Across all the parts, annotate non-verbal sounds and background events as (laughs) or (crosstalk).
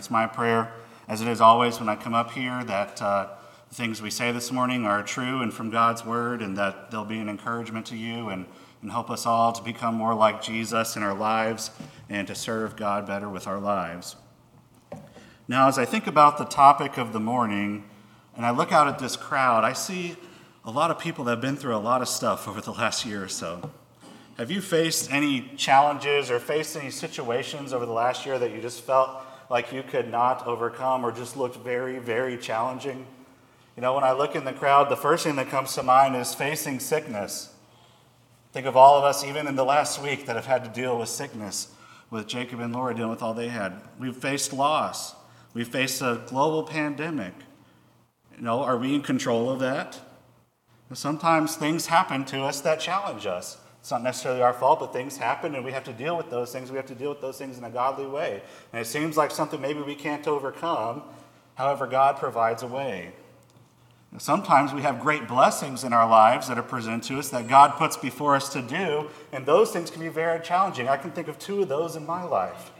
It's my prayer, as it is always when I come up here, that uh, the things we say this morning are true and from God's word, and that they'll be an encouragement to you and, and help us all to become more like Jesus in our lives and to serve God better with our lives. Now, as I think about the topic of the morning, and I look out at this crowd, I see a lot of people that have been through a lot of stuff over the (laughs) last year or so. Have you faced any challenges or faced any situations over the last year that you just felt like you could not overcome or just looked very, very challenging. You know, when I look in the crowd, the first thing that comes to mind is facing sickness. Think of all of us, even in the last week, that have had to deal with sickness, with Jacob and Laura dealing with all they had. We've faced loss. We've faced a global pandemic. You know, are we in control of that? Sometimes things happen to us that challenge us. It's not necessarily our fault, but things happen and we have to deal with those things. We have to deal with those things in a godly way. And it seems like something maybe we can't overcome. However, God provides a way. Sometimes we have great blessings in our lives that are presented to us that God puts before us to do, and those things can be very challenging. I can think of two of those in my life.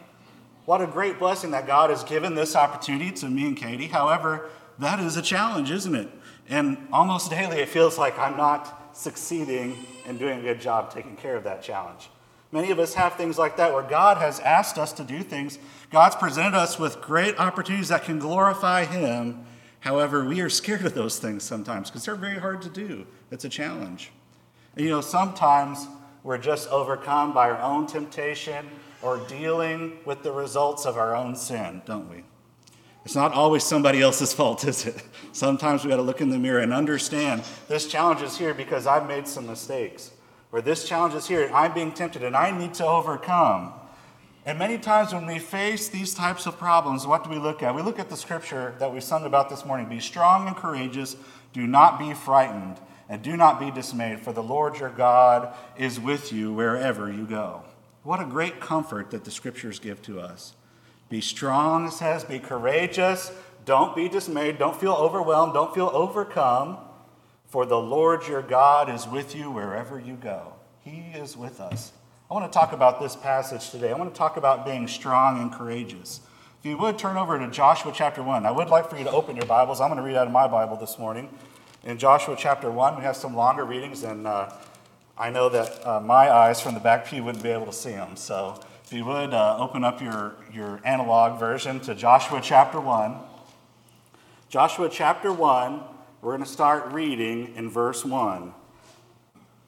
What a great blessing that God has given this opportunity to me and Katie. However, that is a challenge, isn't it? And almost daily, it feels like I'm not succeeding and doing a good job taking care of that challenge. Many of us have things like that where God has asked us to do things. God's presented us with great opportunities that can glorify Him. However, we are scared of those things sometimes because they're very hard to do. It's a challenge. And you know, sometimes we're just overcome by our own temptation or dealing with the results of our own sin, don't we? It's not always somebody else's fault, (laughs) is it? Sometimes we got to look in the mirror and understand this challenge is here because I've made some mistakes. Or this challenge is here I'm being tempted and I need to overcome. And many times when we face these types of problems, what do we look at? We look at the scripture that we sung about this morning Be strong and courageous, do not be frightened, and do not be dismayed, for the Lord your God is with you wherever you go. What a great comfort that the scriptures give to us. Be strong, it says, be courageous. Don't be dismayed. Don't feel overwhelmed. Don't feel overcome. For the Lord your God is with you wherever you go. He is with us. I want to talk about this passage today. I want to talk about being strong and courageous. If you would turn over to Joshua chapter 1, I would like for you to open your Bibles. I'm going to read out of my Bible this morning. In Joshua chapter 1, we have some longer readings, and uh, I know that uh, my eyes from the back pew wouldn't be able to see them. So if you would, uh, open up your, your analog version to Joshua chapter 1. Joshua chapter 1, we're going to start reading in verse 1.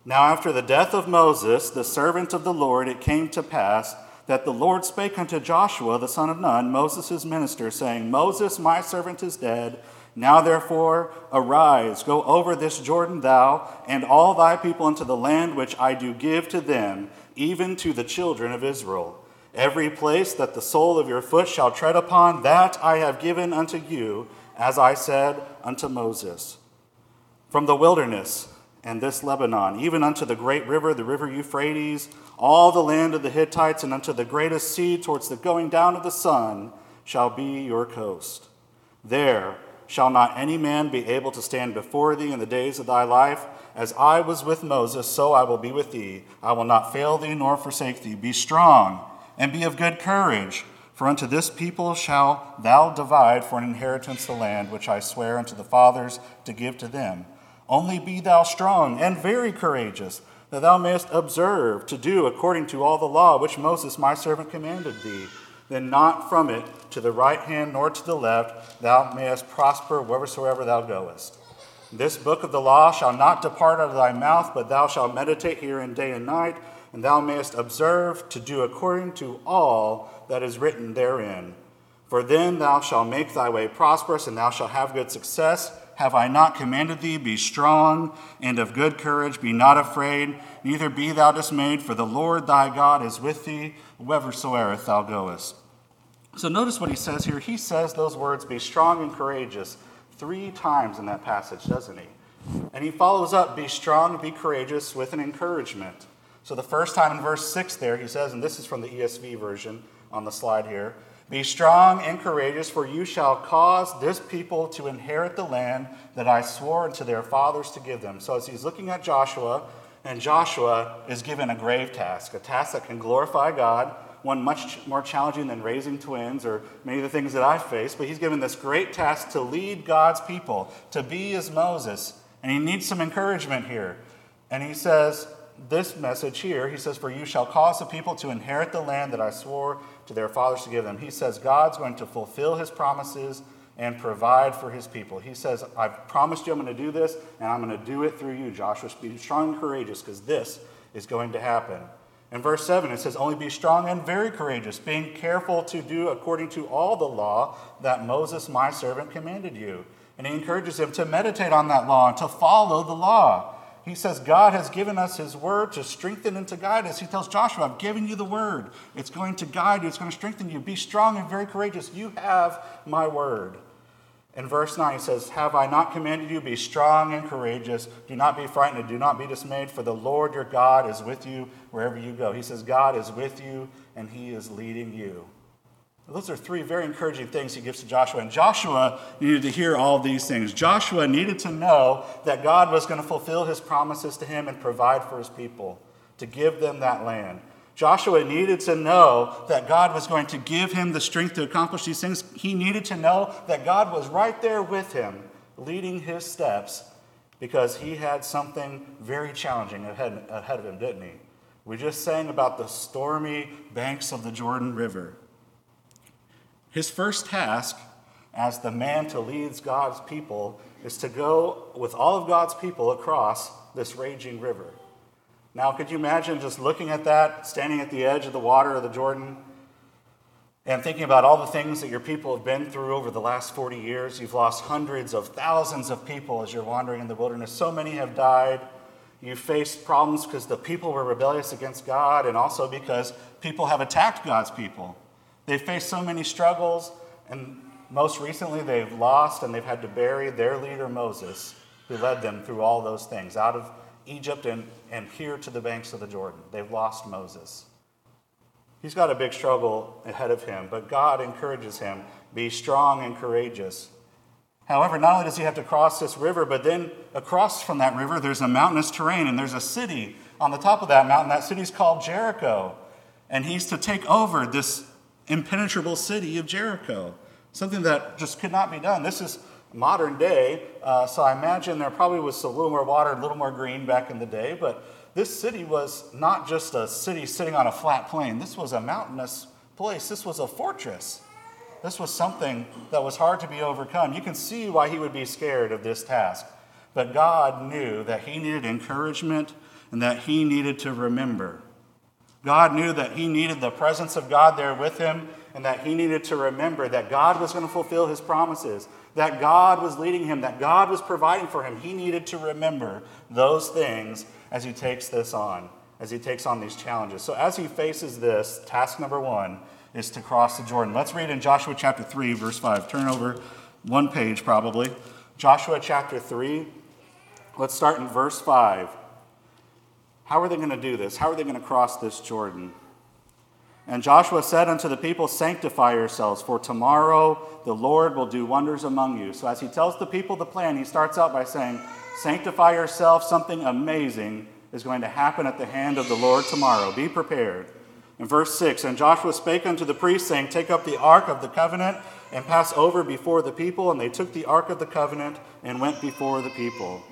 Now, after the death of Moses, the servant of the Lord, it came to pass that the Lord spake unto Joshua, the son of Nun, Moses' minister, saying, Moses, my servant, is dead. Now, therefore, arise, go over this Jordan, thou and all thy people, into the land which I do give to them even to the children of Israel. Every place that the sole of your foot shall tread upon, that I have given unto you, as I said unto Moses. From the wilderness and this Lebanon, even unto the great river, the river Euphrates, all the land of the Hittites, and unto the greatest sea towards the going down of the sun, shall be your coast. There shall not any man be able to stand before thee in the days of thy life. As I was with Moses, so I will be with thee. I will not fail thee nor forsake thee. Be strong and be of good courage, for unto this people shalt thou divide for an inheritance the land which I swear unto the fathers to give to them. Only be thou strong and very courageous, that thou mayest observe to do according to all the law which Moses my servant commanded thee. Then not from it to the right hand nor to the left, thou mayest prosper wheresoever thou goest. This book of the law shall not depart out of thy mouth, but thou shalt meditate herein day and night, and thou mayest observe to do according to all that is written therein. For then thou shalt make thy way prosperous, and thou shalt have good success. Have I not commanded thee? Be strong and of good courage, be not afraid, neither be thou dismayed, for the Lord thy God is with thee, whithersoever thou goest. So notice what he says here. He says those words, be strong and courageous three times in that passage, doesn't he? And he follows up, be strong, be courageous, with an encouragement. So the first time in verse 6 there, he says, and this is from the ESV version on the slide here Be strong and courageous, for you shall cause this people to inherit the land that I swore unto their fathers to give them. So as he's looking at Joshua, and Joshua is given a grave task, a task that can glorify God, one much more challenging than raising twins or many of the things that I face, but he's given this great task to lead God's people, to be as Moses. And he needs some encouragement here. And he says, this message here, he says, For you shall cause the people to inherit the land that I swore to their fathers to give them. He says, God's going to fulfill his promises and provide for his people. He says, I've promised you I'm going to do this, and I'm going to do it through you, Joshua. Be strong and courageous, because this is going to happen. In verse 7, it says, Only be strong and very courageous, being careful to do according to all the law that Moses, my servant, commanded you. And he encourages him to meditate on that law and to follow the law. He says, God has given us his word to strengthen and to guide us. He tells Joshua, I've given you the word. It's going to guide you, it's going to strengthen you. Be strong and very courageous. You have my word. In verse 9, he says, Have I not commanded you, be strong and courageous? Do not be frightened and do not be dismayed, for the Lord your God is with you wherever you go. He says, God is with you and he is leading you. Those are three very encouraging things he gives to Joshua. And Joshua needed to hear all these things. Joshua needed to know that God was going to fulfill his promises to him and provide for his people, to give them that land. Joshua needed to know that God was going to give him the strength to accomplish these things. He needed to know that God was right there with him, leading his steps, because he had something very challenging ahead, ahead of him, didn't he? We just sang about the stormy banks of the Jordan River. His first task as the man to lead God's people is to go with all of God's people across this raging river. Now, could you imagine just looking at that, standing at the edge of the water of the Jordan, and thinking about all the things that your people have been through over the last 40 years? You've lost hundreds of thousands of people as you're wandering in the wilderness. So many have died. You faced problems because the people were rebellious against God, and also because people have attacked God's people. They've faced so many struggles, and most recently they've lost and they've had to bury their leader Moses, who led them through all those things out of Egypt and, and here to the banks of the Jordan. They've lost Moses. He's got a big struggle ahead of him, but God encourages him be strong and courageous. However, not only does he have to cross this river, but then across from that river, there's a mountainous terrain, and there's a city on the top of that mountain. That city's called Jericho. And he's to take over this impenetrable city of Jericho, something that just could not be done. This is modern day. Uh, so I imagine there probably was a little more water, a little more green back in the day. But this city was not just a city sitting on a flat plain, this was a mountainous place. This was a fortress. This was something that was hard to be overcome. You can see why he would be scared of this task. But God knew that he needed encouragement and that he needed to remember. God knew that he needed the presence of God there with him and that he needed to remember that God was going to fulfill his promises, that God was leading him, that God was providing for him. He needed to remember those things as he takes this on, as he takes on these challenges. So, as he faces this, task number one is to cross the Jordan. Let's read in Joshua chapter 3, verse 5. Turn over one page probably. Joshua chapter 3. Let's start in verse 5. How are they going to do this? How are they going to cross this Jordan? And Joshua said unto the people, Sanctify yourselves, for tomorrow the Lord will do wonders among you. So, as he tells the people the plan, he starts out by saying, Sanctify yourself, something amazing is going to happen at the hand of the Lord tomorrow. Be prepared. In verse 6, and Joshua spake unto the priests, saying, Take up the ark of the covenant and pass over before the people. And they took the ark of the covenant and went before the people.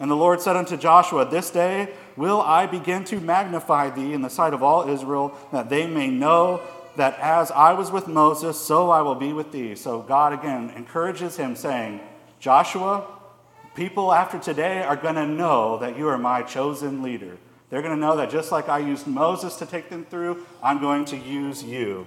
And the Lord said unto Joshua, This day will I begin to magnify thee in the sight of all Israel, that they may know that as I was with Moses, so I will be with thee. So God again encourages him, saying, Joshua, people after today are going to know that you are my chosen leader. They're going to know that just like I used Moses to take them through, I'm going to use you.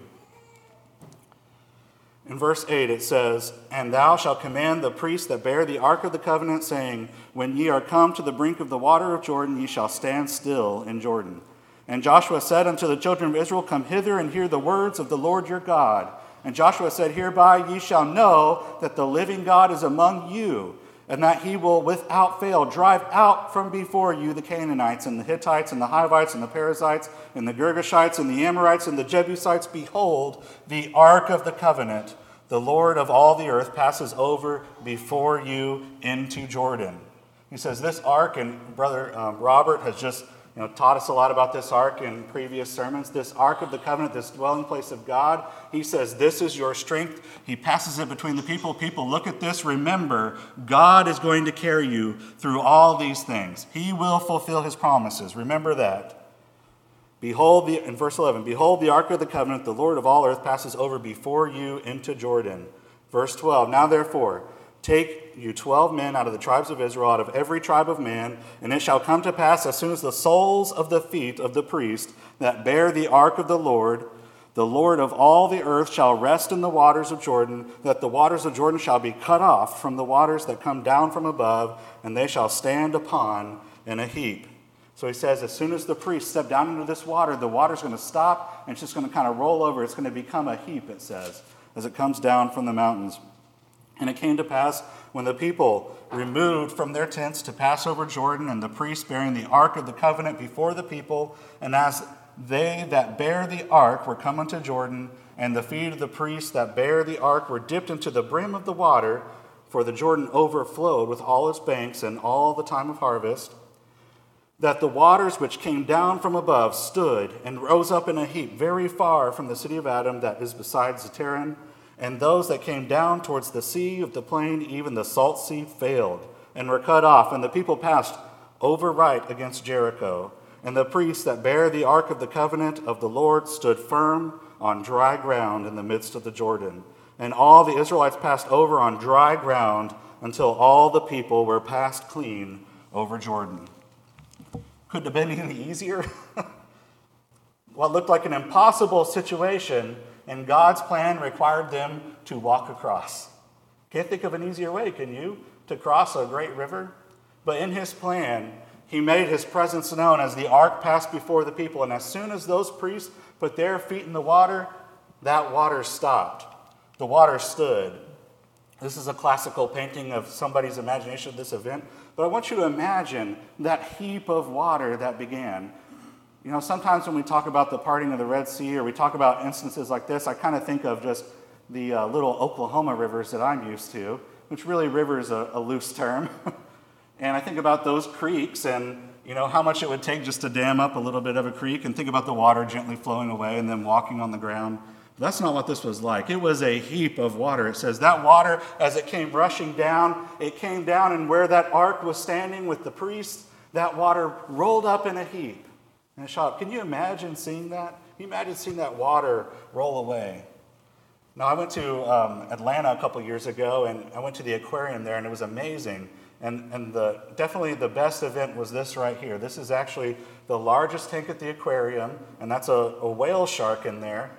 In verse 8 it says, And thou shalt command the priests that bear the ark of the covenant, saying, When ye are come to the brink of the water of Jordan, ye shall stand still in Jordan. And Joshua said unto the children of Israel, Come hither and hear the words of the Lord your God. And Joshua said, Hereby ye shall know that the living God is among you and that he will without fail drive out from before you the Canaanites and the Hittites and the Hivites and the Perizzites and the Girgashites and the Amorites and the Jebusites. Behold, the ark of the covenant, the Lord of all the earth, passes over before you into Jordan. He says, This ark, and Brother um, Robert has just you know, taught us a lot about this ark in previous sermons. This ark of the covenant, this dwelling place of God, he says, This is your strength. He passes it between the people. People, look at this. Remember, God is going to carry you through all these things. He will fulfill his promises. Remember that. Behold, the, in verse 11, behold, the ark of the covenant, the Lord of all earth, passes over before you into Jordan. Verse 12, now therefore, Take you twelve men out of the tribes of Israel, out of every tribe of man, and it shall come to pass as soon as the soles of the feet of the priest that bear the ark of the Lord, the Lord of all the earth shall rest in the waters of Jordan, that the waters of Jordan shall be cut off from the waters that come down from above, and they shall stand upon in a heap. So he says, as soon as the priest step down into this water, the water's going to stop, and it's just going to kind of roll over. It's going to become a heap, it says, as it comes down from the mountains. And it came to pass when the people removed from their tents to pass over Jordan, and the priests bearing the ark of the covenant before the people, and as they that bear the ark were come unto Jordan, and the feet of the priests that bear the ark were dipped into the brim of the water, for the Jordan overflowed with all its banks and all the time of harvest, that the waters which came down from above stood and rose up in a heap very far from the city of Adam that is beside Zarethan and those that came down towards the sea of the plain, even the salt sea, failed and were cut off. And the people passed over right against Jericho. And the priests that bear the ark of the covenant of the Lord stood firm on dry ground in the midst of the Jordan. And all the Israelites passed over on dry ground until all the people were passed clean over Jordan. Couldn't have been any easier. (laughs) what looked like an impossible situation and God's plan required them to walk across. Can't think of an easier way, can you, to cross a great river? But in his plan, he made his presence known as the ark passed before the people. And as soon as those priests put their feet in the water, that water stopped. The water stood. This is a classical painting of somebody's imagination of this event. But I want you to imagine that heap of water that began. You know, sometimes when we talk about the parting of the Red Sea or we talk about instances like this, I kind of think of just the uh, little Oklahoma rivers that I'm used to, which really river is a, a loose term. (laughs) and I think about those creeks and you know how much it would take just to dam up a little bit of a creek and think about the water gently flowing away and then walking on the ground. But that's not what this was like. It was a heap of water. It says that water, as it came rushing down, it came down, and where that ark was standing with the priests, that water rolled up in a heap shop. Can you imagine seeing that? Can you imagine seeing that water roll away? Now, I went to um, Atlanta a couple years ago, and I went to the aquarium there, and it was amazing. And, and the, definitely the best event was this right here. This is actually the largest tank at the aquarium, and that's a, a whale shark in there.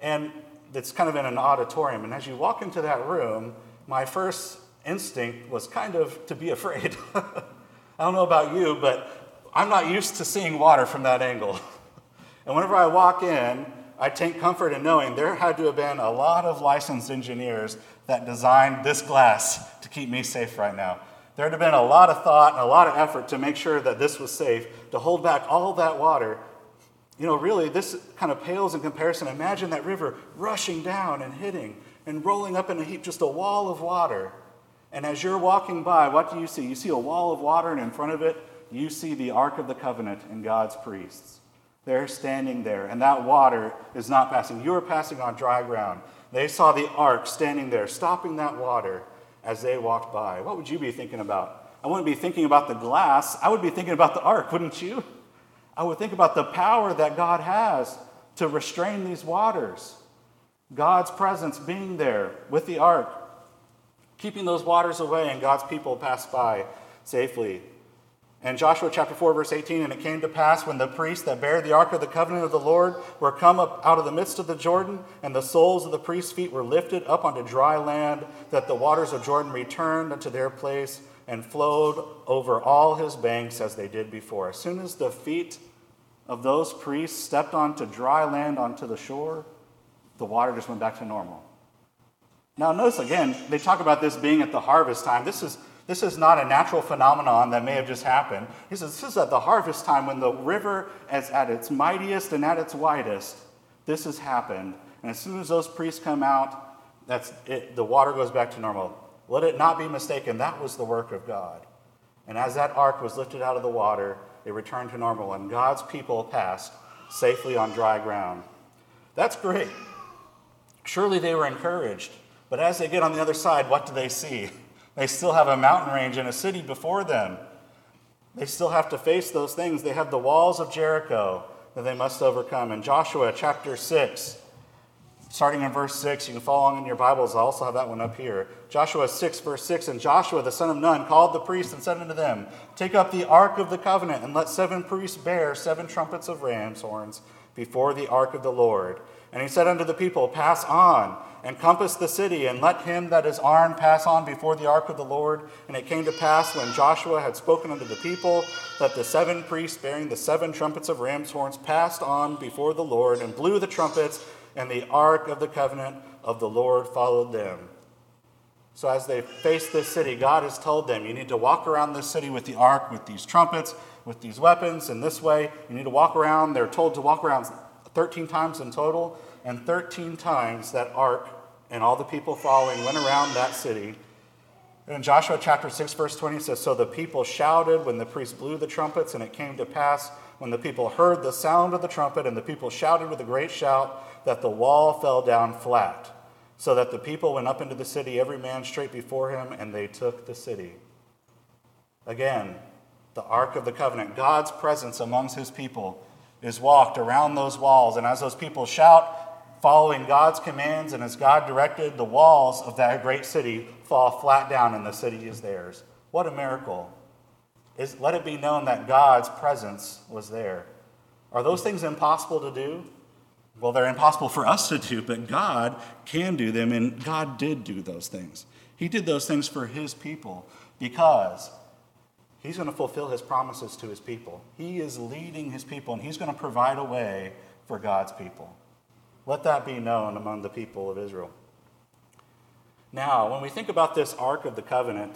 And it's kind of in an auditorium. And as you walk into that room, my first instinct was kind of to be (laughs) afraid. I don't know about you, but I'm not used to seeing water from that angle. (laughs) and whenever I walk in, I take comfort in knowing there had to have been a lot of licensed engineers that designed this glass to keep me safe right now. There had to been a lot of thought and a lot of effort to make sure that this was safe, to hold back all that water. You know, really, this kind of pales in comparison. Imagine that river rushing down and hitting and rolling up in a heap, just a wall of water. And as you're walking by, what do you see? You see a wall of water, and in front of it, you see the Ark of the Covenant and God's priests. They're standing there, and that water is not passing. You are passing on dry ground. They saw the ark standing there, stopping that water as they walked by. What would you be thinking about? I wouldn't be thinking about the glass. I would be thinking about the ark, wouldn't you? I would think about the power that God has to restrain these waters. God's presence being there with the ark, keeping those waters away, and God's people pass by safely. And Joshua chapter 4, verse 18, and it came to pass when the priests that bare the ark of the covenant of the Lord were come up out of the midst of the Jordan, and the soles of the priests' feet were lifted up onto dry land, that the waters of Jordan returned unto their place and flowed over all his banks as they did before. As soon as the feet of those priests stepped onto dry land onto the shore, the water just went back to normal. Now, notice again, they talk about this being at the harvest time. This is this is not a natural phenomenon that may have just happened. He says this is at the harvest time when the river is at its mightiest and at its widest. This has happened. And as soon as those priests come out, that's it, the water goes back to normal. Let it not be mistaken, that was the work of God. And as that ark was lifted out of the water, it returned to normal, and God's people passed safely on dry ground. That's great. Surely they were encouraged. But as they get on the other side, what do they see? They still have a mountain range and a city before them. They still have to face those things. They have the walls of Jericho that they must overcome. In Joshua chapter 6, starting in verse 6, you can follow along in your Bibles. I also have that one up here. Joshua 6, verse 6 And Joshua the son of Nun called the priests and said unto them, Take up the ark of the covenant, and let seven priests bear seven trumpets of ram's horns before the ark of the Lord. And he said unto the people, Pass on and compass the city, and let him that is armed pass on before the ark of the Lord. And it came to pass, when Joshua had spoken unto the people, that the seven priests bearing the seven trumpets of ram's horns passed on before the Lord, and blew the trumpets, and the ark of the covenant of the Lord followed them. So, as they faced this city, God has told them, You need to walk around this city with the ark, with these trumpets, with these weapons, and this way. You need to walk around. They're told to walk around 13 times in total and 13 times that ark and all the people following went around that city. in Joshua chapter 6, verse 20 it says, So the people shouted when the priest blew the trumpets, and it came to pass when the people heard the sound of the trumpet, and the people shouted with a great shout, that the wall fell down flat, so that the people went up into the city, every man straight before him, and they took the city. Again, the Ark of the Covenant, God's presence amongst his people, is walked around those walls. And as those people shout, following God's commands, and as God directed, the walls of that great city fall flat down and the city is theirs. What a miracle. Is, let it be known that God's presence was there. Are those things impossible to do? Well, they're impossible for us to do, but God can do them, and God did do those things. He did those things for His people because He's going to fulfill His promises to His people. He is leading His people, and He's going to provide a way for God's people. Let that be known among the people of Israel. Now, when we think about this Ark of the Covenant,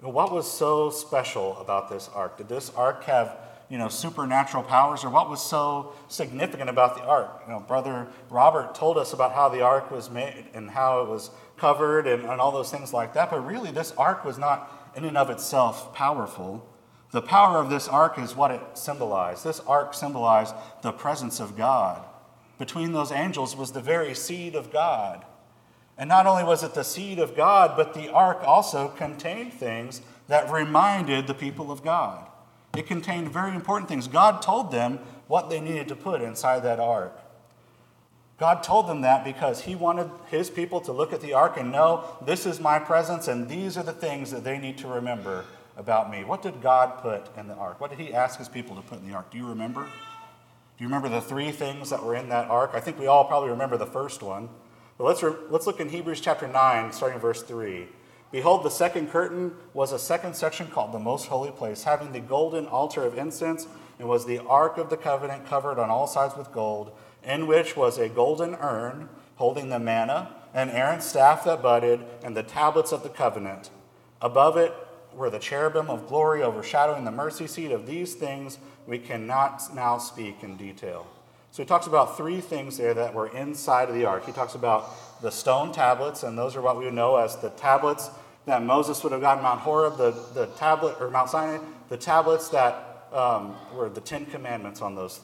what was so special about this ark? Did this ark have, you know, supernatural powers, or what was so significant about the ark? You know, Brother Robert told us about how the ark was made and how it was covered and, and all those things like that. But really, this ark was not in and of itself powerful. The power of this ark is what it symbolized. This ark symbolized the presence of God between those angels was the very seed of God. And not only was it the seed of God, but the ark also contained things that reminded the people of God. It contained very important things. God told them what they needed to put inside that ark. God told them that because He wanted His people to look at the ark and know this is my presence and these are the things that they need to remember about me. What did God put in the ark? What did He ask His people to put in the ark? Do you remember? Do you remember the three things that were in that ark? I think we all probably remember the first one. But let's, re- let's look in Hebrews chapter 9, starting verse 3. Behold, the second curtain was a second section called the most holy place, having the golden altar of incense, and was the ark of the covenant covered on all sides with gold, in which was a golden urn holding the manna, and Aaron's staff that budded, and the tablets of the covenant. Above it were the cherubim of glory overshadowing the mercy seat. Of these things we cannot now speak in detail. So he talks about three things there that were inside of the ark. He talks about the stone tablets, and those are what we know as the tablets that Moses would have gotten Mount Horeb, the, the tablet, or Mount Sinai, the tablets that um, were the Ten Commandments on those.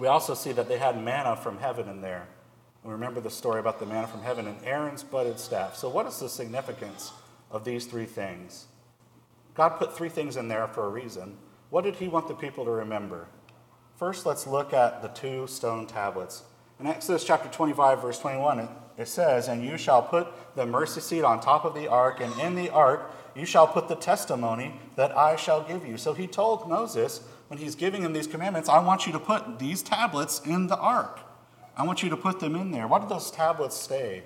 We also see that they had manna from heaven in there. We remember the story about the manna from heaven and Aaron's budded staff. So, what is the significance of these three things? God put three things in there for a reason. What did he want the people to remember? First, let's look at the two stone tablets. In Exodus chapter 25, verse 21, it, says, And you shall put the mercy seat on top of the ark, and in the ark you shall put the testimony that I shall give you. So he told Moses, when he's giving him these commandments, I want you to put these tablets in the ark. I want you to put them in there. What did those tablets say?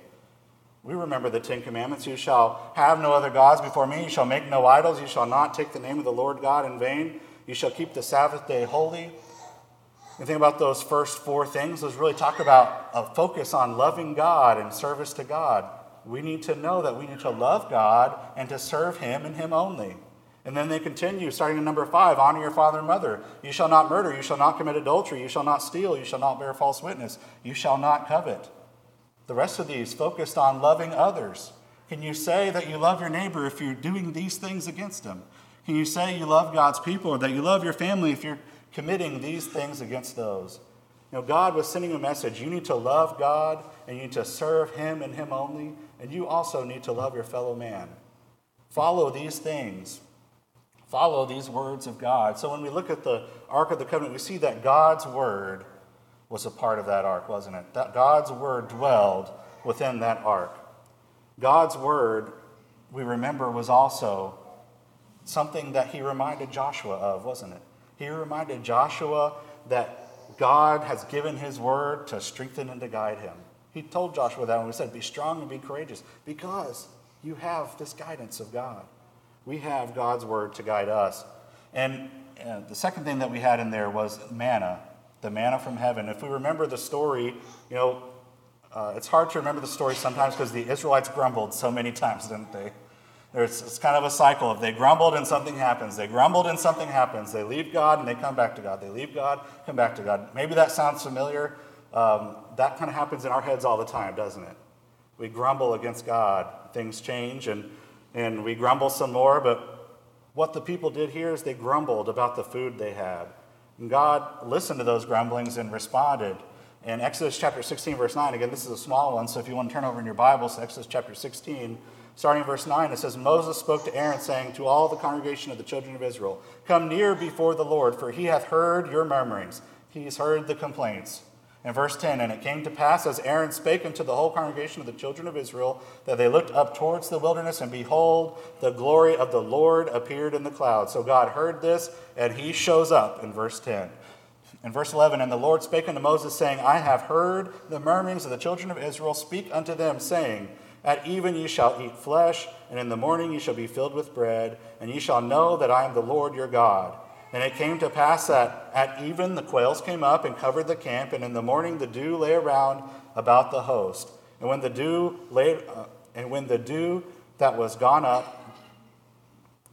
We remember the Ten Commandments. You shall have no other gods before me. You shall make no idols. You shall not take the name of the Lord God in vain. You shall keep the Sabbath day holy. You think about those first four things, those really talk about a focus on loving God and service to God. We need to know that we need to love God and to serve Him and Him only. And then they continue, starting in number five honor your father and mother. You shall not murder. You shall not commit adultery. You shall not steal. You shall not bear false witness. You shall not covet. The rest of these focused on loving others. Can you say that you love your neighbor if you're doing these things against him? Can you say you love God's people or that you love your family if you're committing these things against those? You know, God was sending a message. You need to love God and you need to serve Him and Him only, and you also need to love your fellow man. Follow these things. Follow these words of God. So when we look at the Ark of the Covenant, we see that God's word was a part of that ark, wasn't it? That God's word dwelled within that ark. God's word, we remember, was also something that he reminded Joshua of, wasn't it? He reminded Joshua that God has given his word to strengthen and to guide him. He told Joshua that when he said, Be strong and be courageous, because you have this guidance of God. We have God's word to guide us. And uh, the second thing that we had in there was manna, the manna from heaven. If we remember the story, you know, uh, it's hard to remember the story sometimes because the Israelites grumbled so many times, didn't they? There's, it's kind of a cycle. If they grumbled and something happens, they grumbled and something happens. They leave God and they come back to God. They leave God, come back to God. Maybe that sounds familiar. Um, that kind of happens in our heads all the time, doesn't it? We grumble against God. Things change and, and we grumble some more. But what the people did here is they grumbled about the food they had. And God listened to those grumblings and responded. In Exodus chapter 16, verse 9, again, this is a small one, so if you want to turn over in your Bibles, to Exodus chapter 16, starting in verse 9, it says, Moses spoke to Aaron, saying, To all the congregation of the children of Israel, Come near before the Lord, for he hath heard your murmurings. He has heard the complaints. In verse 10, and it came to pass as Aaron spake unto the whole congregation of the children of Israel, that they looked up towards the wilderness, and behold, the glory of the Lord appeared in the cloud. So God heard this, and he shows up in verse 10. In verse 11, and the Lord spake unto Moses, saying, I have heard the murmurings of the children of Israel. Speak unto them, saying, At even ye shall eat flesh, and in the morning ye shall be filled with bread, and ye shall know that I am the Lord your God. And it came to pass that at even the quails came up and covered the camp, and in the morning the dew lay around about the host. And when the dew lay, uh, and when the dew that was gone up,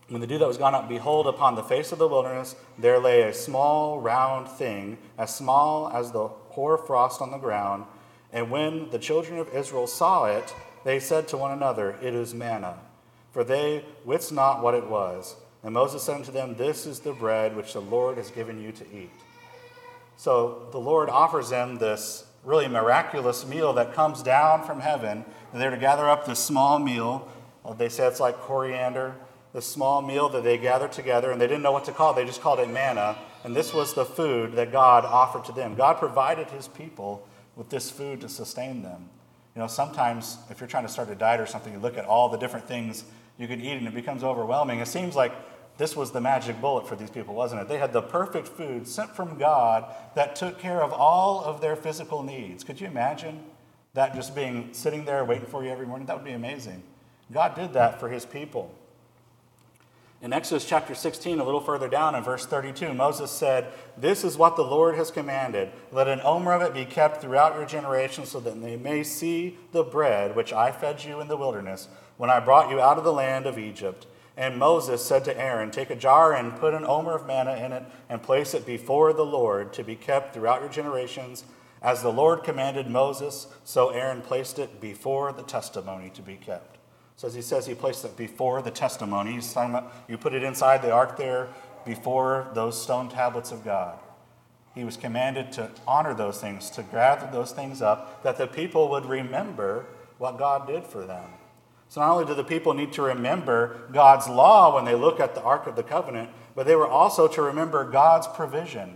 when the dew that was gone up, behold, upon the face of the wilderness there lay a small round thing, as small as the hoar frost on the ground. And when the children of Israel saw it, they said to one another, It is manna. For they wist not what it was. And Moses said unto them, This is the bread which the Lord has given you to eat. So the Lord offers them this really miraculous meal that comes down from heaven. And they're to gather up this small meal. Uh, they say it's like coriander, this small meal that they gathered together, and they didn't know what to call it. They just called it manna. And this was the food that God offered to them. God provided his people with this food to sustain them. You know, sometimes if you're trying to start a diet or something, you look at all the different things you could eat and it becomes overwhelming. It seems like this was the magic bullet for these people, wasn't it? They had the perfect food sent from God that took care of all of their physical needs. Could you imagine that just being sitting there waiting for you every morning? That would be amazing. God did that for his people. In Exodus chapter 16, a little further down in verse 32, Moses said, This is what the Lord has commanded. Let an omer of it be kept throughout your generations, so that they may see the bread which I fed you in the wilderness when I brought you out of the land of Egypt. And Moses said to Aaron, Take a jar and put an omer of manna in it, and place it before the Lord to be kept throughout your generations. As the Lord commanded Moses, so Aaron placed it before the testimony to be kept. So as he says, he placed it before the testimony. He's talking about you put it inside the ark there before those stone tablets of God. He was commanded to honor those things, to gather those things up, that the people would remember what God did for them. So not only do the people need to remember God's law when they look at the Ark of the Covenant, but they were also to remember God's provision.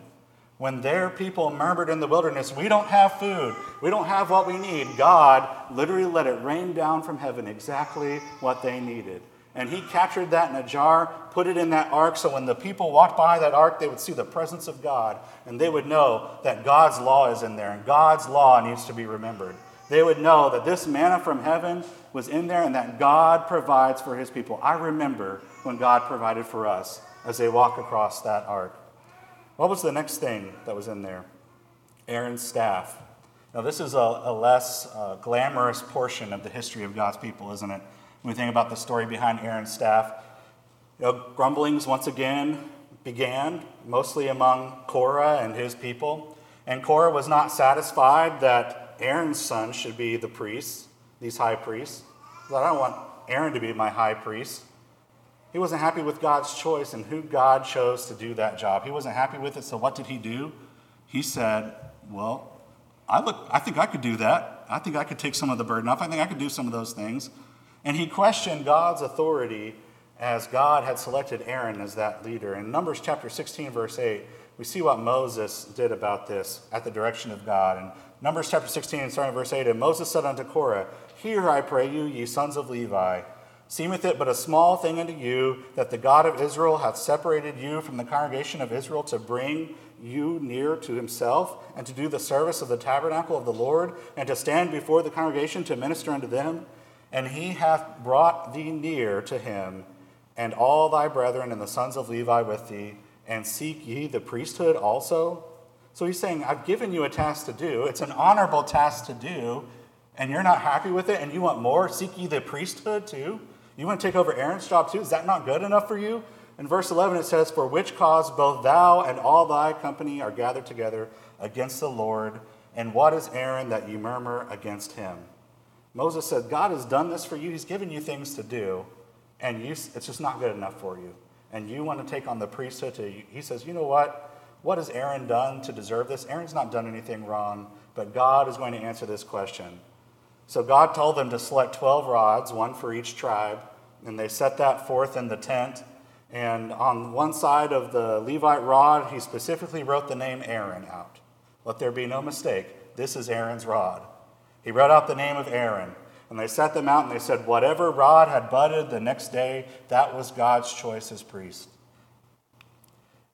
When their people murmured in the wilderness, We don't have food, we don't have what we need, God literally let it rain down from heaven exactly what they needed. And he captured that in a jar, put it in that ark, so when the people walked by that ark, they would see the presence of God, and they would know that God's law is in there, and God's law needs to be remembered. They would know that this manna from heaven was in there and that God provides for his people. I remember when God provided for us as they walk across that ark. What was the next thing that was in there? Aaron's staff. Now, this is a, a less uh, glamorous portion of the history of God's people, isn't it? When we think about the story behind Aaron's staff, you know, grumblings once again began, mostly among Korah and his people. And Korah was not satisfied that Aaron's son should be the priest these high priests. But I don't want Aaron to be my high priest. He wasn't happy with God's choice and who God chose to do that job. He wasn't happy with it, so what did he do? He said, Well, I, look, I think I could do that. I think I could take some of the burden off. I think I could do some of those things. And he questioned God's authority as God had selected Aaron as that leader. In Numbers chapter 16, verse 8, we see what Moses did about this at the direction of God. And Numbers chapter 16, starting at verse 8, and Moses said unto Korah, Hear, I pray you, ye sons of Levi. Seemeth it but a small thing unto you that the God of Israel hath separated you from the congregation of Israel to bring you near to himself, and to do the service of the tabernacle of the Lord, and to stand before the congregation to minister unto them? And he hath brought thee near to him, and all thy brethren and the sons of Levi with thee, and seek ye the priesthood also? So he's saying, I've given you a task to do. It's an honorable task to do, and you're not happy with it, and you want more? Seek ye the priesthood too? You want to take over Aaron's job too? Is that not good enough for you? In verse 11, it says, For which cause both thou and all thy company are gathered together against the Lord, and what is Aaron that you murmur against him? Moses said, God has done this for you. He's given you things to do, and you, it's just not good enough for you. And you want to take on the priesthood. To, he says, You know what? What has Aaron done to deserve this? Aaron's not done anything wrong, but God is going to answer this question. So God told them to select 12 rods, one for each tribe, and they set that forth in the tent. And on one side of the Levite rod, he specifically wrote the name Aaron out. Let there be no mistake, this is Aaron's rod. He wrote out the name of Aaron. And they set them out and they said, whatever rod had budded the next day, that was God's choice as priest.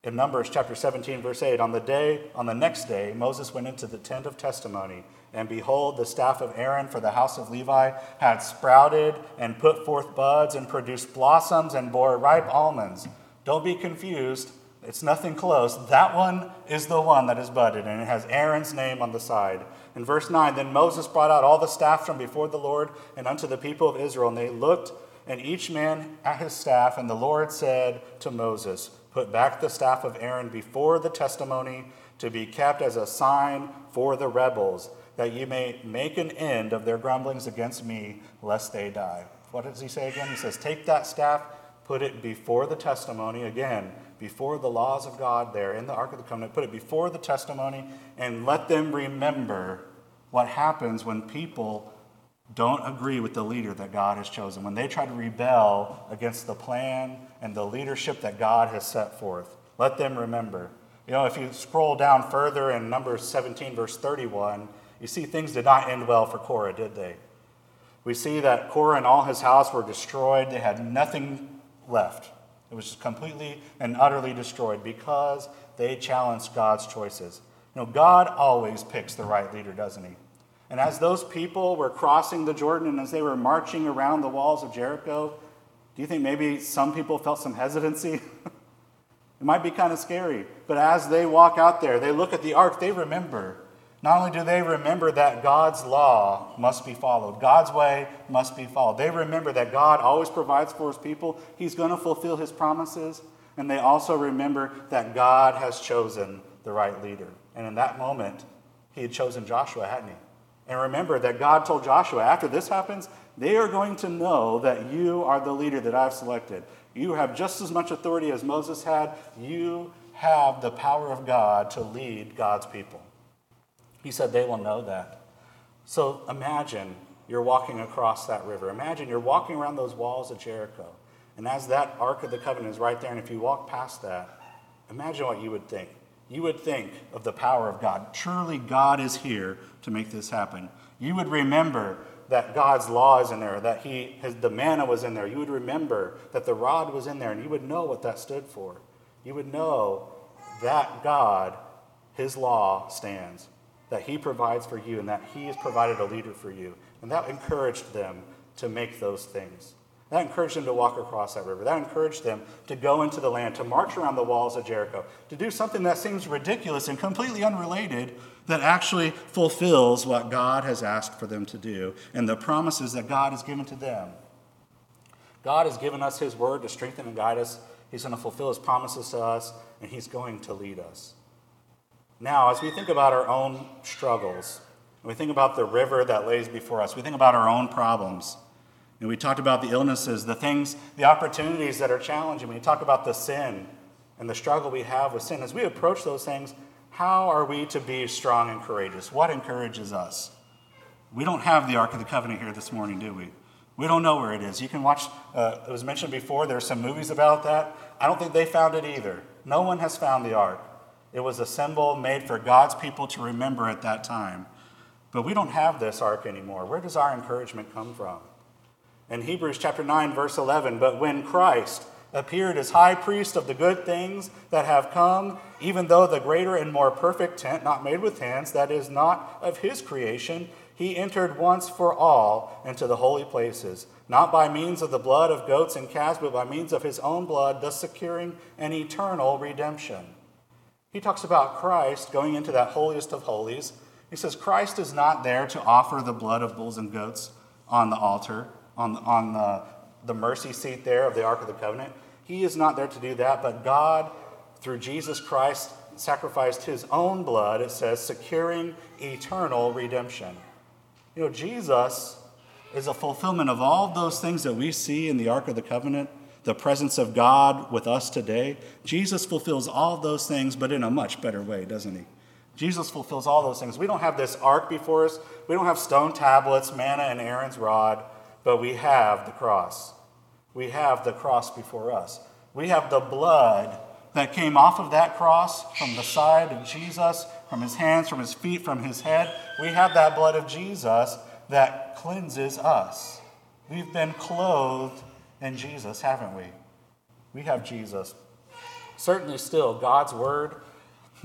In Numbers chapter 17, verse 8, on the day, on the next day, Moses went into the tent of testimony and behold, the staff of Aaron for the house of Levi had sprouted and put forth buds and produced blossoms and bore ripe almonds. Don't be confused. It's nothing close. That one is the one that is budded, and it has Aaron's name on the side. In verse 9, then Moses brought out all the staff from before the Lord and unto the people of Israel, and they looked, and each man at his staff. And the Lord said to Moses, Put back the staff of Aaron before the testimony to be kept as a sign for the rebels that you may make an end of their grumblings against me, lest they die. What does he say again? He says, Take that staff, put it before the testimony, again, before the laws of God there in the Ark of the Covenant, put it before the testimony, and let them remember what happens when people don't agree with the leader that God has chosen, when they try to rebel against the plan and the leadership that God has set forth. Let them remember. You know, if you scroll down further in Numbers 17, verse 31, you see, things did not end well for Korah, did they? We see that Korah and all his house were destroyed. They had nothing left. It was just completely and utterly destroyed because they challenged God's choices. You know, God always picks the right leader, doesn't he? And as those people were crossing the Jordan and as they were marching around the walls of Jericho, do you think maybe some people felt some hesitancy? (laughs) it might be kind of scary. But as they walk out there, they look at the ark, they remember not only do they remember that God's law must be followed, God's way must be followed, they remember that God always provides for his people, he's going to fulfill his promises, and they also remember that God has chosen the right leader. And in that moment, he had chosen Joshua, hadn't he? And remember that God told Joshua, after this happens, they are going to know that you are the leader that I've selected. You have just as much authority as Moses had. You have the power of God to lead God's people. He said they will know that. So imagine you're walking across that river. Imagine you're walking around those walls of Jericho. And as that Ark of the Covenant is right there, and if you walk past that, imagine what you would think. You would think of the power of God. Truly, God is here to make this happen. You would remember that God's law is in there, that he, his, the manna was in there. You would remember that the rod was in there, and you would know what that stood for. You would know that God, his law, stands that He provides for you and that He has provided a leader for you. And that encouraged them to make those things. That encouraged them to walk across that river. That encouraged them to go into the land, to march around the walls of Jericho, to do something that seems ridiculous and completely unrelated, that actually fulfills what God has asked for them to do and the promises that God has given to them. God has given us His word to strengthen and guide us. He's going to fulfill His promises to us, and He's going to lead us. Now, as we think about our own struggles, we think about the river that lays before us, we think about our own problems, And we talked about the illnesses, the things, the opportunities that are challenging. We talk about the sin and the struggle we have with sin. As we approach those things, how are we to be strong and courageous? What encourages us? We don't have the Ark of the Covenant here this morning, do we? We don't know where it is. You can watch, uh, it was mentioned before, there's some movies about that. I don't think they found it either. No one has found the Ark. It was a symbol made for God's people to remember at that time. But we don't have this Ark anymore. Where does our encouragement come from? In Hebrews chapter 9, verse 11, but when Christ appeared as high priest of the good things that have come, even though the greater and more perfect tent, not made with hands, that is not of his creation, he entered once for all into the holy places, not by means of the blood of goats and calves, but by means of his own blood, thus securing an eternal redemption. He talks about Christ going into that holiest of holies. He says Christ is not there to offer the blood of bulls and goats on the altar on, on the, the mercy seat there of the Ark of the Covenant. He is not there to do that, but God, through Jesus Christ, sacrificed his own blood, it says, securing eternal redemption. You know, Jesus is a fulfillment of all those things that we see in the Ark of the Covenant, the presence of God with us today. Jesus fulfills all those things, but in a much better way, doesn't he? Jesus fulfills all those things. We don't have this ark before us. We don't have stone tablets, manna, and Aaron's rod but we have the cross. We have the cross before us. We have the blood that came off of that cross from the side of Jesus, from his hands, from his feet, from his head. We have that blood of Jesus that cleanses us. We've been clothed in Jesus, haven't we? We have Jesus. Certainly, still, God's word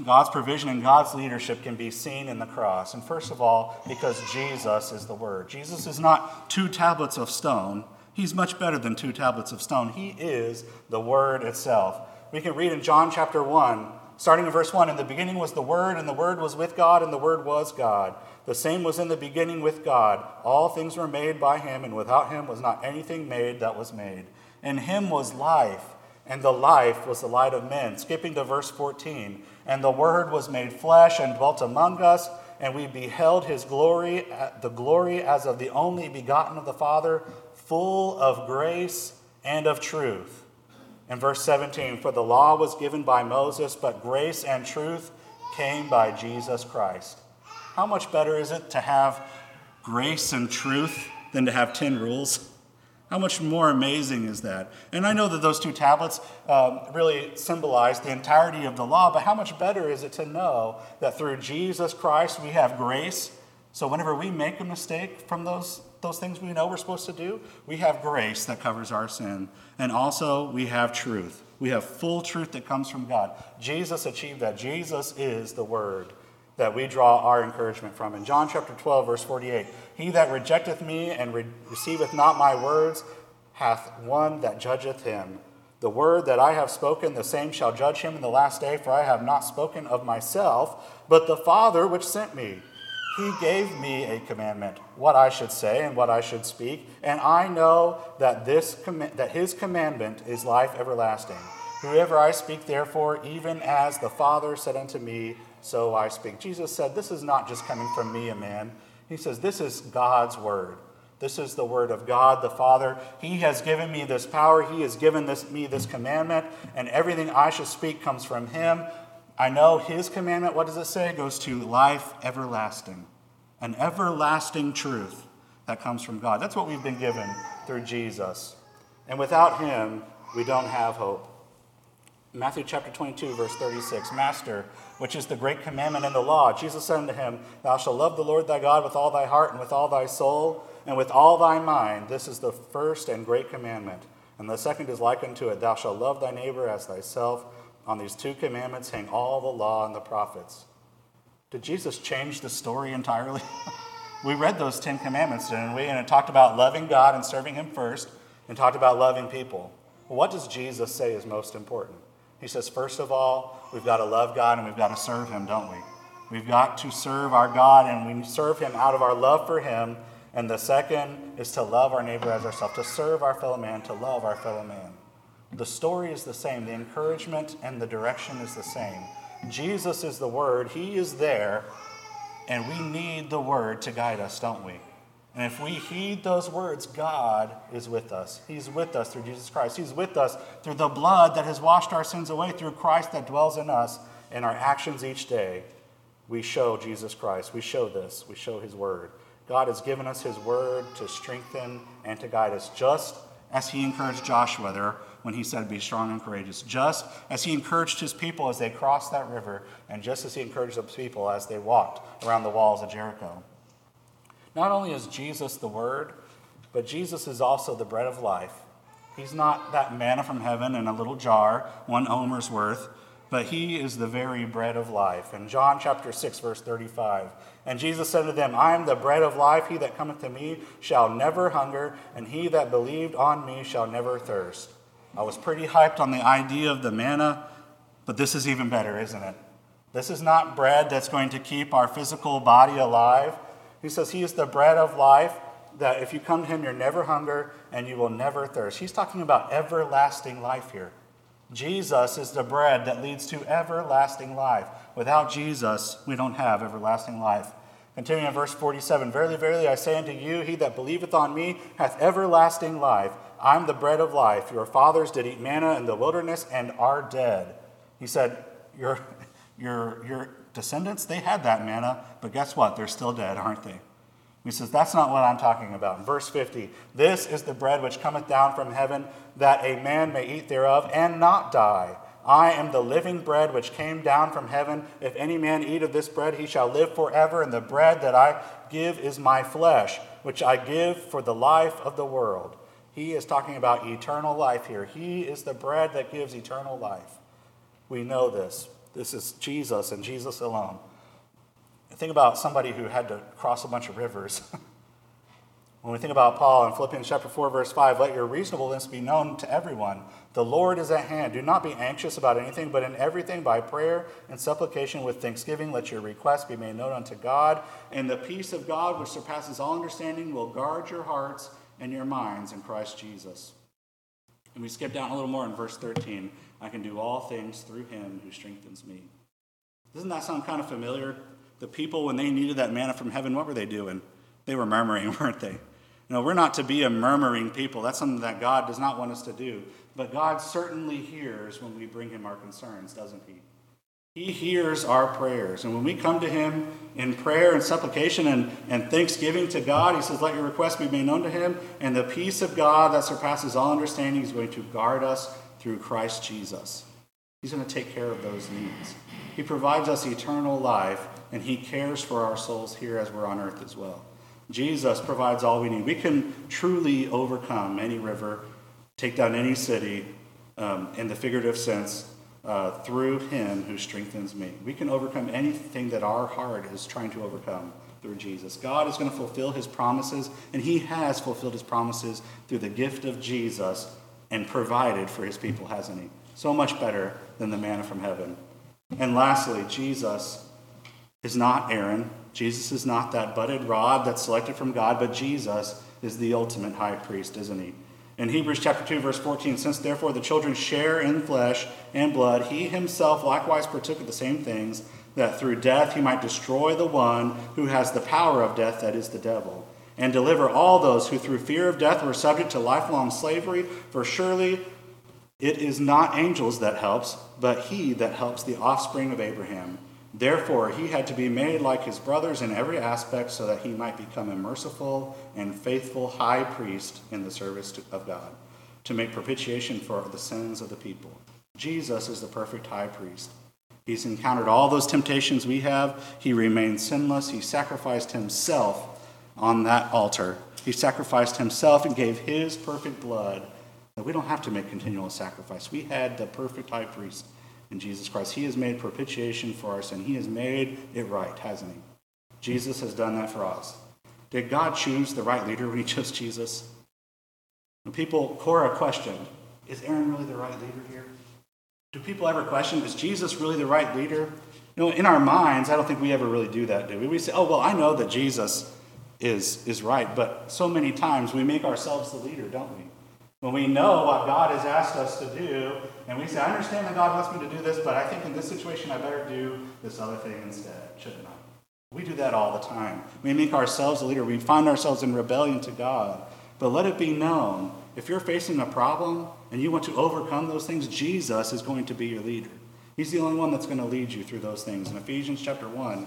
God's provision and God's leadership can be seen in the cross. And first of all, because Jesus is the Word. Jesus is not two tablets of stone, He's much better than two tablets of stone. He is the Word itself. We can read in John chapter 1, starting in verse 1 In the beginning was the Word, and the Word was with God, and the Word was God. The same was in the beginning with God. All things were made by Him, and without Him was not anything made that was made. In Him was life, and the life was the light of men. Skipping to verse 14. And the Word was made flesh and dwelt among us, and we beheld his glory, the glory as of the only begotten of the Father, full of grace and of truth. In verse 17, for the law was given by Moses, but grace and truth came by Jesus Christ. How much better is it to have grace and truth than to have 10 rules? How much more amazing is that? And I know that those two tablets um, really symbolize the entirety of the law, but how much better is it to know that through Jesus Christ we have grace? So whenever we make a mistake from those, those things we know we're supposed to do, we have grace that covers our sin. And also we have truth. We have full truth that comes from God. Jesus achieved that. Jesus is the Word that we draw our encouragement from. In John chapter 12, verse 48, He that rejecteth me and re- receiveth not my words hath one that judgeth him. The word that I have spoken, the same shall judge him in the last day, for I have not spoken of myself, but the Father which sent me. He gave me a commandment, what I should say and what I should speak, and I know that, this com- that his commandment is life everlasting. Whoever I speak, therefore, even as the Father said unto me, so I speak. Jesus said, This is not just coming from me, a man. He says, This is God's word. This is the word of God the Father. He has given me this power. He has given this, me this commandment, and everything I should speak comes from Him. I know His commandment, what does it say? It goes to life everlasting, an everlasting truth that comes from God. That's what we've been given through Jesus. And without Him, we don't have hope. Matthew chapter 22, verse 36 Master, which is the great commandment in the law, Jesus said unto him, Thou shalt love the Lord thy God with all thy heart and with all thy soul and with all thy mind. This is the first and great commandment. And the second is like unto it, Thou shalt love thy neighbor as thyself. On these two commandments hang all the law and the prophets. Did Jesus change the story entirely? (laughs) we read those Ten Commandments, didn't we? And it talked about loving God and serving Him first, and talked about loving people. What does Jesus say is most important? He says, first of all, we've got to love God and we've got to serve Him, don't we? We've got to serve our God and we serve Him out of our love for Him. And the second is to love our neighbor as ourselves, to serve our fellow man, to love our fellow man. The story is the same, the encouragement and the direction is the same. Jesus is the Word, He is there, and we need the Word to guide us, don't we? And if we heed those words, God is with us. He's with us through Jesus Christ. He's with us through the blood that has washed our sins away, through Christ that dwells in us. In our actions each day, we show Jesus Christ. We show this. We show His word. God has given us His word to strengthen and to guide us, just as He encouraged Joshua there when He said, Be strong and courageous, just as He encouraged His people as they crossed that river, and just as He encouraged those people as they walked around the walls of Jericho. Not only is Jesus the Word, but Jesus is also the bread of life. He's not that manna from heaven in a little jar, one omer's worth, but he is the very bread of life. In John chapter 6, verse 35, and Jesus said to them, I am the bread of life. He that cometh to me shall never hunger, and he that believed on me shall never thirst. I was pretty hyped on the idea of the manna, but this is even better, isn't it? This is not bread that's going to keep our physical body alive. He says he is the bread of life, that if you come to him, you're never hunger and you will never thirst. He's talking about everlasting life here. Jesus is the bread that leads to everlasting life. Without Jesus, we don't have everlasting life. Continuing in verse 47 Verily, verily, I say unto you, he that believeth on me hath everlasting life. I'm the bread of life. Your fathers did eat manna in the wilderness and are dead. He said, Your, your, your descendants, they had that manna, but guess what? They're still dead, aren't they? He says, That's not what I'm talking about. In verse 50, this is the bread which cometh down from heaven, that a man may eat thereof and not die. I am the living bread which came down from heaven. If any man eat of this bread, he shall live forever. And the bread that I give is my flesh, which I give for the life of the world. He is talking about eternal life here. He is the bread that gives eternal life. We know this. This is Jesus and Jesus alone. Think about somebody who had to cross a bunch of rivers. (laughs) when we think about Paul in Philippians chapter 4, verse 5, let your reasonableness be known to everyone. The Lord is at hand. Do not be anxious about anything, but in everything by prayer and supplication with thanksgiving, let your requests be made known unto God. And the peace of God, which surpasses all understanding, will guard your hearts and your minds in Christ Jesus. And we skip down a little more in verse 13. I can do all things through him who strengthens me. Doesn't that sound kind of familiar? The people, when they needed that manna from heaven, what were they doing? They were murmuring, (laughs) weren't they? No, we're not to be a murmuring people. That's something that God does not want us to do. But God certainly hears when we bring him our concerns, doesn't he? He hears our prayers. And when we come to Him in prayer and supplication and, and thanksgiving to God, He says, Let your requests be made known to Him. And the peace of God that surpasses all understanding is going to guard us through Christ Jesus. He's going to take care of those needs. He provides us eternal life, and He cares for our souls here as we're on earth as well. Jesus provides all we need. We can truly overcome any river, take down any city um, in the figurative sense uh, through him who strengthens me. We can overcome anything that our heart is trying to overcome through Jesus. God is going to fulfill his promises, and he has fulfilled his promises through the gift of Jesus and provided for his people, hasn't he? So much better than the manna from heaven. And lastly, Jesus is not Aaron. Jesus is not that budded rod that's selected from God, but Jesus is the ultimate high priest, isn't he? In Hebrews chapter 2, verse 14, since therefore the children share in flesh and blood, he himself likewise partook of the same things, that through death he might destroy the one who has the power of death, that is the devil, and deliver all those who through fear of death were subject to lifelong slavery. For surely it is not angels that helps, but he that helps the offspring of Abraham. Therefore, he had to be made like his brothers in every aspect so that he might become a merciful and faithful high priest in the service of God, to make propitiation for the sins of the people. Jesus is the perfect high priest. He's encountered all those temptations we have. He remained sinless. He sacrificed himself on that altar. He sacrificed himself and gave his perfect blood we don't have to make continual sacrifice. We had the perfect high priest in Jesus Christ. He has made propitiation for our sin. He has made it right, hasn't he? Jesus has done that for us. Did God choose the right leader when he (laughs) chose Jesus? When people, Korah questioned, is Aaron really the right leader here? Do people ever question, is Jesus really the right leader? You know, in our minds, I don't think we ever really do that, do we? We say, oh, well, I know that Jesus is, is right, but so many times we make ourselves the leader, don't we? When we know what God has asked us to do, and we say, I understand that God wants me to do this, but I think in this situation I better do this other thing instead, shouldn't I? We do that all the time. We make ourselves a leader. We find ourselves in rebellion to God. But let it be known if you're facing a problem and you want to overcome those things, Jesus is going to be your leader. He's the only one that's going to lead you through those things. In Ephesians chapter 1,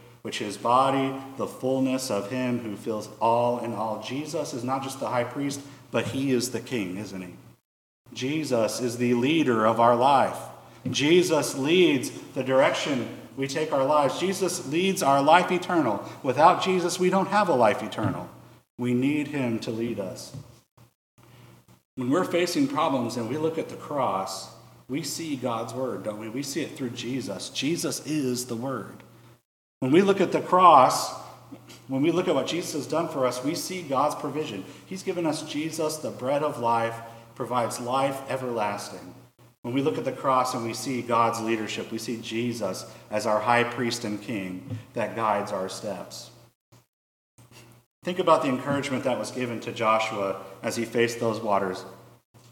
which is body, the fullness of him who fills all in all. Jesus is not just the high priest, but he is the king, isn't he? Jesus is the leader of our life. Jesus leads the direction we take our lives. Jesus leads our life eternal. Without Jesus, we don't have a life eternal. We need him to lead us. When we're facing problems and we look at the cross, we see God's word, don't we? We see it through Jesus. Jesus is the word. When we look at the cross, when we look at what Jesus has done for us, we see God's provision. He's given us Jesus, the bread of life, provides life everlasting. When we look at the cross and we see God's leadership, we see Jesus as our high priest and king that guides our steps. Think about the encouragement that was given to Joshua as he faced those waters.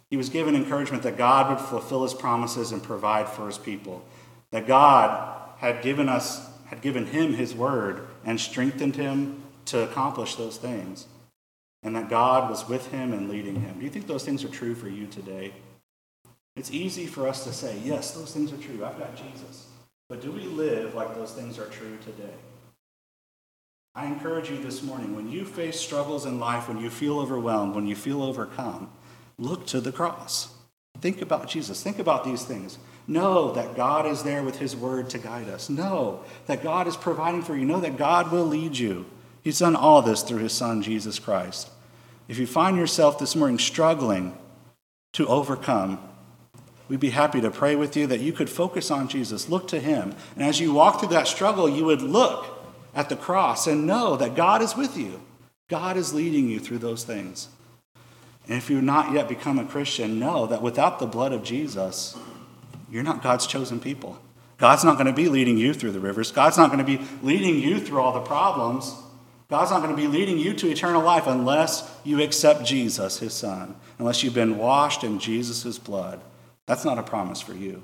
He was given encouragement that God would fulfill his promises and provide for his people, that God had given us had given him his word and strengthened him to accomplish those things, and that God was with him and leading him. Do you think those things are true for you today? It's easy for us to say, yes, those things are true. I've got Jesus. But do we live like those things are true today? I encourage you this morning when you face struggles in life, when you feel overwhelmed, when you feel overcome, look to the cross. Think about Jesus. Think about these things. Know that God is there with His word to guide us. Know that God is providing for you. Know that God will lead you. He's done all this through His Son, Jesus Christ. If you find yourself this morning struggling to overcome, we'd be happy to pray with you that you could focus on Jesus, look to Him. And as you walk through that struggle, you would look at the cross and know that God is with you. God is leading you through those things. And if you've not yet become a Christian, know that without the blood of Jesus, you're not God's chosen people. God's not going to be leading you through the rivers. God's not going to be leading you through all the problems. God's not going to be leading you to eternal life unless you accept Jesus, his son, unless you've been washed in Jesus' blood. That's not a promise for you,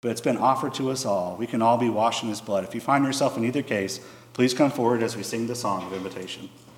but it's been offered to us all. We can all be washed in his blood. If you find yourself in either case, please come forward as we sing the song of invitation.